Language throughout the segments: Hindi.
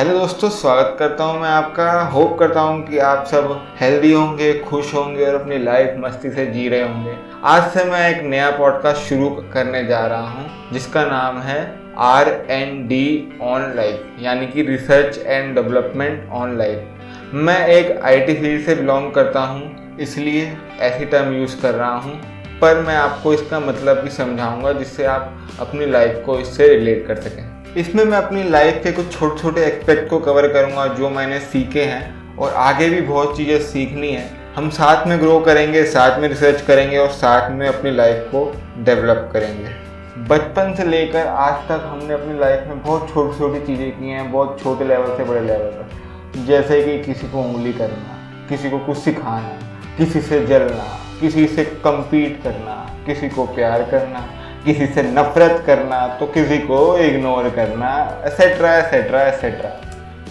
हेलो दोस्तों, स्वागत करता हूँ मैं आपका। होप करता हूँ कि आप सब हेल्दी होंगे, खुश होंगे और अपनी लाइफ मस्ती से जी रहे होंगे। आज से मैं एक नया पॉडकास्ट शुरू करने जा रहा हूँ, जिसका नाम है R N D on life यानी कि research and development on life मैं एक आईटी फ़ील्ड से बिलोंग करता हूँ, इसलिए ऐसी टर्म यूज़ कर रहा हूँ, पर मैं आपको इसका मतलब भी समझाऊँगा, जिससे आप अपनी लाइफ को इससे रिलेट कर सकें। इसमें मैं अपनी लाइफ के कुछ छोटे छोटे एक्सपेक्ट को कवर करूँगा, जो मैंने सीखे हैं और आगे भी बहुत चीज़ें सीखनी है। हम साथ में ग्रो करेंगे, साथ में रिसर्च करेंगे और साथ में अपनी लाइफ को डेवलप करेंगे। बचपन से लेकर आज तक हमने अपनी लाइफ में बहुत छोटी छोटी चीज़ें की हैं, बहुत छोटे लेवल से बड़े लेवल तक। जैसे कि किसी को उंगली करना, किसी को कुछ सिखाना, किसी से जलना, किसी से कम्पीट करना, किसी को प्यार करना किसी से नफरत करना तो किसी को इग्नोर करना एसेट्रा एसेट्रा एसेट्रा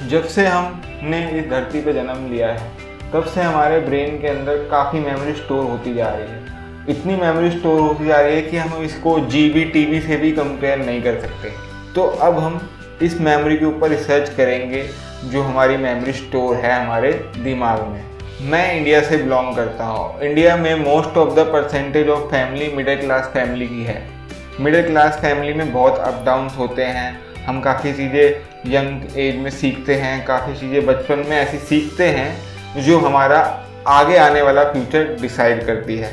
जब से हमने इस धरती पे जन्म लिया है, तब से हमारे ब्रेन के अंदर काफ़ी मेमोरी स्टोर होती जा रही है। इतनी मेमोरी स्टोर होती जा रही है कि हम इसको जी बी टी वी से भी कंपेयर नहीं कर सकते। तो अब हम इस मेमोरी के ऊपर रिसर्च करेंगे, जो हमारी मेमोरी स्टोर है हमारे दिमाग में। मैं इंडिया से बिलोंग करता हूँ। इंडिया में most of the percentage of family middle class family की है। मिडिल क्लास फैमिली में बहुत अप डाउन्स होते हैं। हम काफ़ी चीज़ें यंग एज में सीखते हैं काफ़ी चीज़ें बचपन में ऐसी सीखते हैं जो हमारा आगे आने वाला फ्यूचर डिसाइड करती है।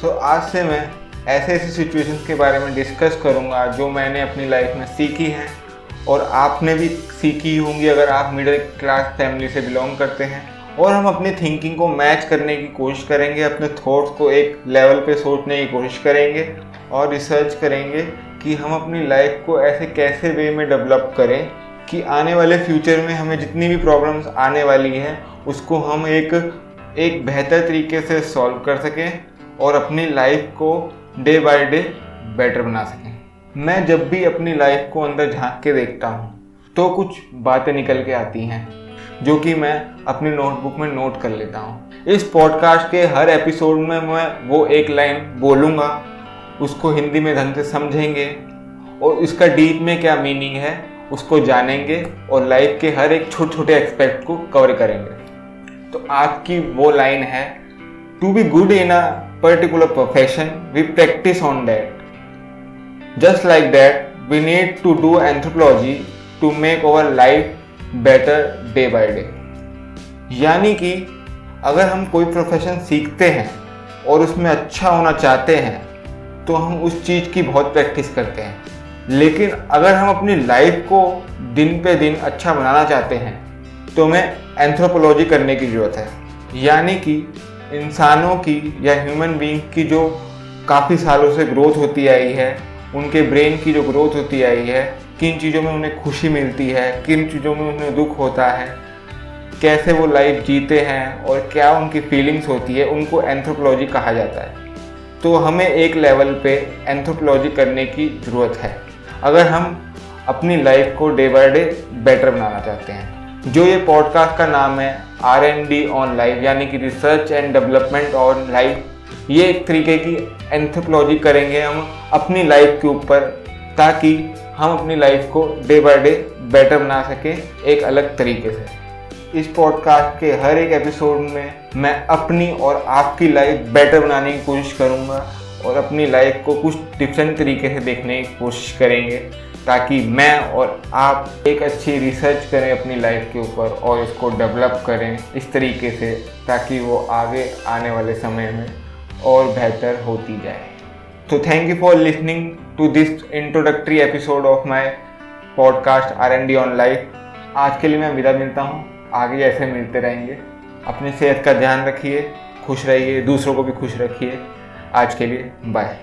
सो so, आज से मैं ऐसे ऐसे सिचुएशंस के बारे में डिस्कस करूँगा जो मैंने अपनी लाइफ में सीखी हैं और आपने भी सीखी होंगी अगर आप मिडिल क्लास फैमिली से बिलोंग करते हैं। और हम अपनी थिंकिंग को मैच करने की कोशिश करेंगे अपने थॉट्स को एक लेवल पे सोचने की कोशिश करेंगे। और रिसर्च करेंगे कि हम अपनी लाइफ को ऐसे कैसे वे में डेवलप करें कि आने वाले फ्यूचर में हमें जितनी भी प्रॉब्लम्स आने वाली हैं, उसको हम एक एक बेहतर तरीके से सॉल्व कर सकें और अपनी लाइफ को डे बाय डे बेटर बना सकें। मैं जब भी अपनी लाइफ को अंदर झाँक के देखता हूँ तो कुछ बातें निकल के आती हैं, जो कि मैं अपनी नोटबुक में नोट कर लेता हूँ। इस पॉडकास्ट के हर एपिसोड में मैं वो एक लाइन बोलूँगा उसको हिंदी में ढंग से समझेंगे और इसका डीप में क्या मीनिंग है, उसको जानेंगे और लाइफ के हर एक छोटे छोटे एक्सपेक्ट को कवर करेंगे। तो आज की वो लाइन है to be good in a particular profession we practice on that just like that we need to do anthropology to make our life better day by day यानी कि अगर हम कोई प्रोफेशन सीखते हैं और उसमें अच्छा होना चाहते हैं तो हम उस चीज़ की बहुत प्रैक्टिस करते हैं। लेकिन अगर हम अपनी लाइफ को दिन पे दिन अच्छा बनाना चाहते हैं तो हमें एंथ्रोपोलॉजी करने की ज़रूरत है। यानी कि इंसानों की या ह्यूमन बींग की जो काफ़ी सालों से ग्रोथ होती आई है, उनके ब्रेन की जो ग्रोथ होती आई है, किन चीज़ों में उन्हें खुशी मिलती है, किन चीज़ों में उन्हें दुख होता है, कैसे वो लाइफ जीते हैं और क्या उनकी फीलिंग्स होती है, उनको एंथ्रोपोलॉजी कहा जाता है। तो हमें एक लेवल पे एंथ्रोपोलॉजी करने की ज़रूरत है। अगर हम अपनी लाइफ को डे बाय डे बेटर बनाना चाहते हैं। जो ये पॉडकास्ट का नाम है R N D on life यानी कि research and development on life ये एक तरीके की एंथ्रोपोलॉजी करेंगे हम अपनी लाइफ के ऊपर, ताकि हम अपनी लाइफ को डे बाय डे बेटर बना सकें एक अलग तरीके से। इस पॉडकास्ट के हर एक एपिसोड में मैं अपनी और आपकी लाइफ बेटर बनाने की कोशिश करूँगा और अपनी लाइफ को कुछ डिफरेंट तरीके से देखने की कोशिश करेंगे ताकि मैं और आप एक अच्छी रिसर्च करें अपनी लाइफ के ऊपर और इसको डेवलप करें इस तरीके से ताकि वो आगे आने वाले समय में और बेहतर होती जाए। तो thank you for listening to this introductory episode of my podcast R N D on life आज के लिए मैं विदा मिलता हूँ। आगे ऐसे मिलते रहेंगे। अपनी सेहत का ध्यान रखिए, खुश रहिए, दूसरों को भी खुश रखिए। आज के लिए बाय।